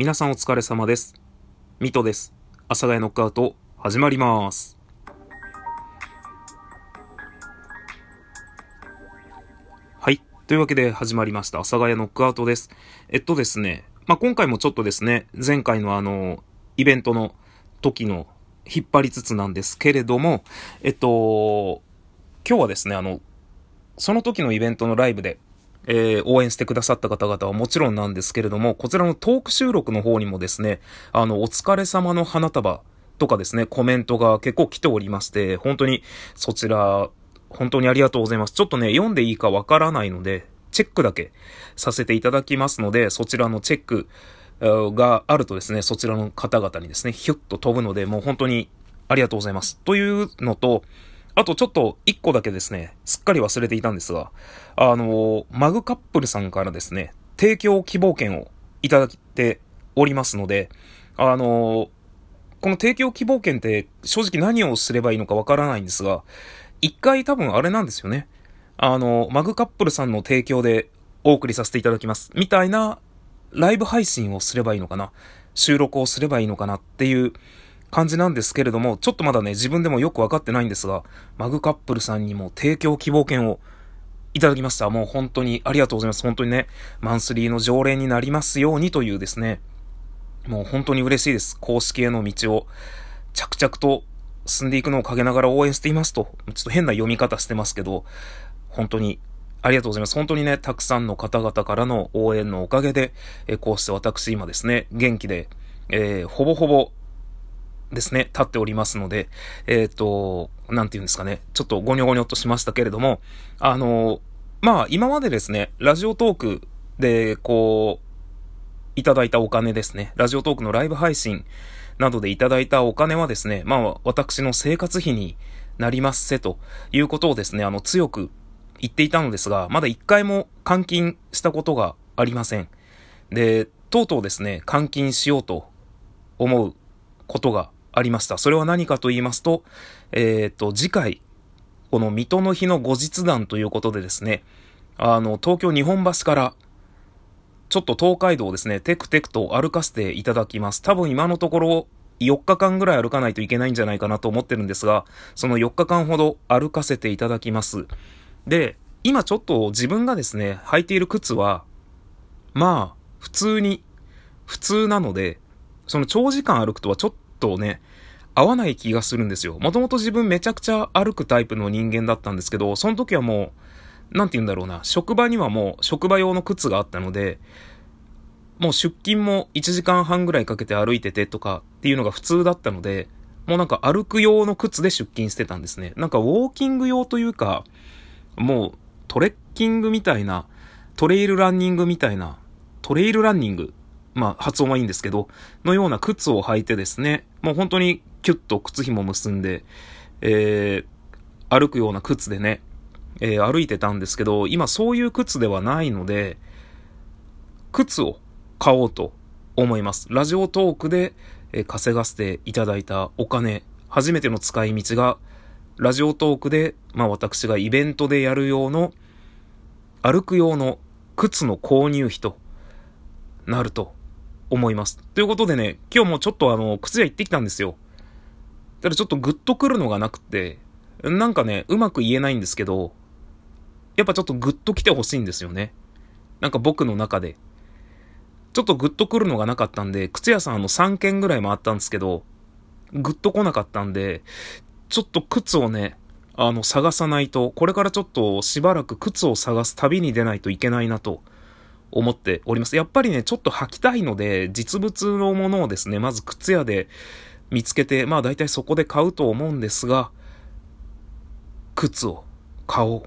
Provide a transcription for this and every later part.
皆さんお疲れ様です。ミトです。阿佐ヶ谷ノックアウト始まります。はい。というわけで始まりました。阿佐ヶ谷ノックアウトです。えっとですね、まあ、今回もちょっとですね、前回のあの、イベントの時の引っ張りつつなんですけれども、えっと、今日はですね、あの、その時のイベントのライブで、えー、応援してくださった方々はもちろんなんですけれども、こちらのトーク収録の方にもですね、あの、お疲れ様の花束とかですね、コメントが結構来ておりまして、本当にそちら、本当にありがとうございます。ちょっとね、読んでいいかわからないので、チェックだけさせていただきますので、そちらのチェックがあるとですね、そちらの方々にですね、ヒュッと飛ぶので、もう本当にありがとうございます。というのと、あとちょっと一個だけですね、すっかり忘れていたんですが、あの、マグカップルさんからですね、提供希望券をいただいておりますので、あの、この提供希望券って正直何をすればいいのかわからないんですが、一回多分あれなんですよね。あの、マグカップルさんの提供でお送りさせていただきます。みたいなライブ配信をすればいいのかな収録をすればいいのかなっていう感じなんですけれども、ちょっとまだね、自分でもよくわかってないんですが、マグカップルさんにも提供希望券をいただきました。もう本当にありがとうございます。本当にね、マンスリーの常連になりますようにというですね、もう本当に嬉しいです。公式への道を着々と進んでいくのを陰ながら応援していますと、ちょっと変な読み方してますけど、本当にありがとうございます。本当にね、たくさんの方々からの応援のおかげで、えこうして私今ですね、元気で、えー、ほぼほぼですね、立っておりますので、えっ、ー、と、なんて言うんですかね、ちょっとゴニョゴニョっとしましたけれども、あの、まあ、今までですね、ラジオトークで、こう、いただいたお金ですね、ラジオトークのライブ配信などでいただいたお金はですね、まあ、私の生活費になりますせということをですね、あの、強く言っていたのですが、まだ一回も換金したことがありません。で、とうとうですね、換金しようと思うことがありました。それは何かと言いますと、えっ、ー、と、次回、この水戸の日の後日談ということでですね、あの、東京日本橋から、ちょっと東海道をですね、テクテクと歩かせていただきます。多分今のところ、4日間ぐらい歩かないといけないんじゃないかなと思ってるんですが、その4日間ほど歩かせていただきます。で、今ちょっと自分がですね、履いている靴は、まあ、普通に、普通なので、その長時間歩くとはちょっとね、合わない気がするんですよ。もともと自分めちゃくちゃ歩くタイプの人間だったんですけど、その時はもう、なんて言うんだろうな、職場にはもう職場用の靴があったので、もう出勤も1時間半ぐらいかけて歩いててとかっていうのが普通だったので、もうなんか歩く用の靴で出勤してたんですね。なんかウォーキング用というか、もうトレッキングみたいな、トレイルランニングみたいな、トレイルランニングまあ、発音はいいんですけど、のような靴を履いてですね、もう本当にキュッと靴紐結んで、えー、歩くような靴でね、えー、歩いてたんですけど、今そういう靴ではないので、靴を買おうと思います。ラジオトークで、えー、稼がせていただいたお金、初めての使い道が、ラジオトークで、まあ私がイベントでやる用の、歩く用の靴の購入費となると思います。ということでね、今日もちょっとあの、靴屋行ってきたんですよ。ただちょっとグッとくるのがなくて、なんかね、うまく言えないんですけど、やっぱちょっとグッと来てほしいんですよね。なんか僕の中で。ちょっとグッとくるのがなかったんで、靴屋さんあの3軒ぐらい回ったんですけど、グッと来なかったんで、ちょっと靴をね、あの、探さないと、これからちょっとしばらく靴を探す旅に出ないといけないなと思っております。やっぱりね、ちょっと履きたいので、実物のものをですね、まず靴屋で見つけて、まあ大体そこで買うと思うんですが、靴を買おう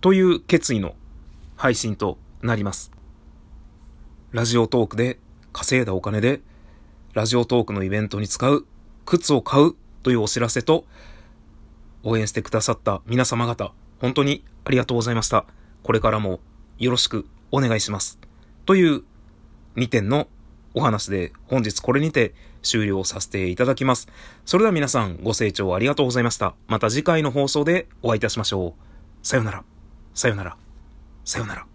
という決意の配信となります。ラジオトークで稼いだお金で、ラジオトークのイベントに使う靴を買うというお知らせと、応援してくださった皆様方、本当にありがとうございました。これからもよろしくお願いします。という2点のお話で本日これにて終了させていただきます。それでは皆さんご清聴ありがとうございました。また次回の放送でお会いいたしましょう。さよなら。さよなら。さよなら。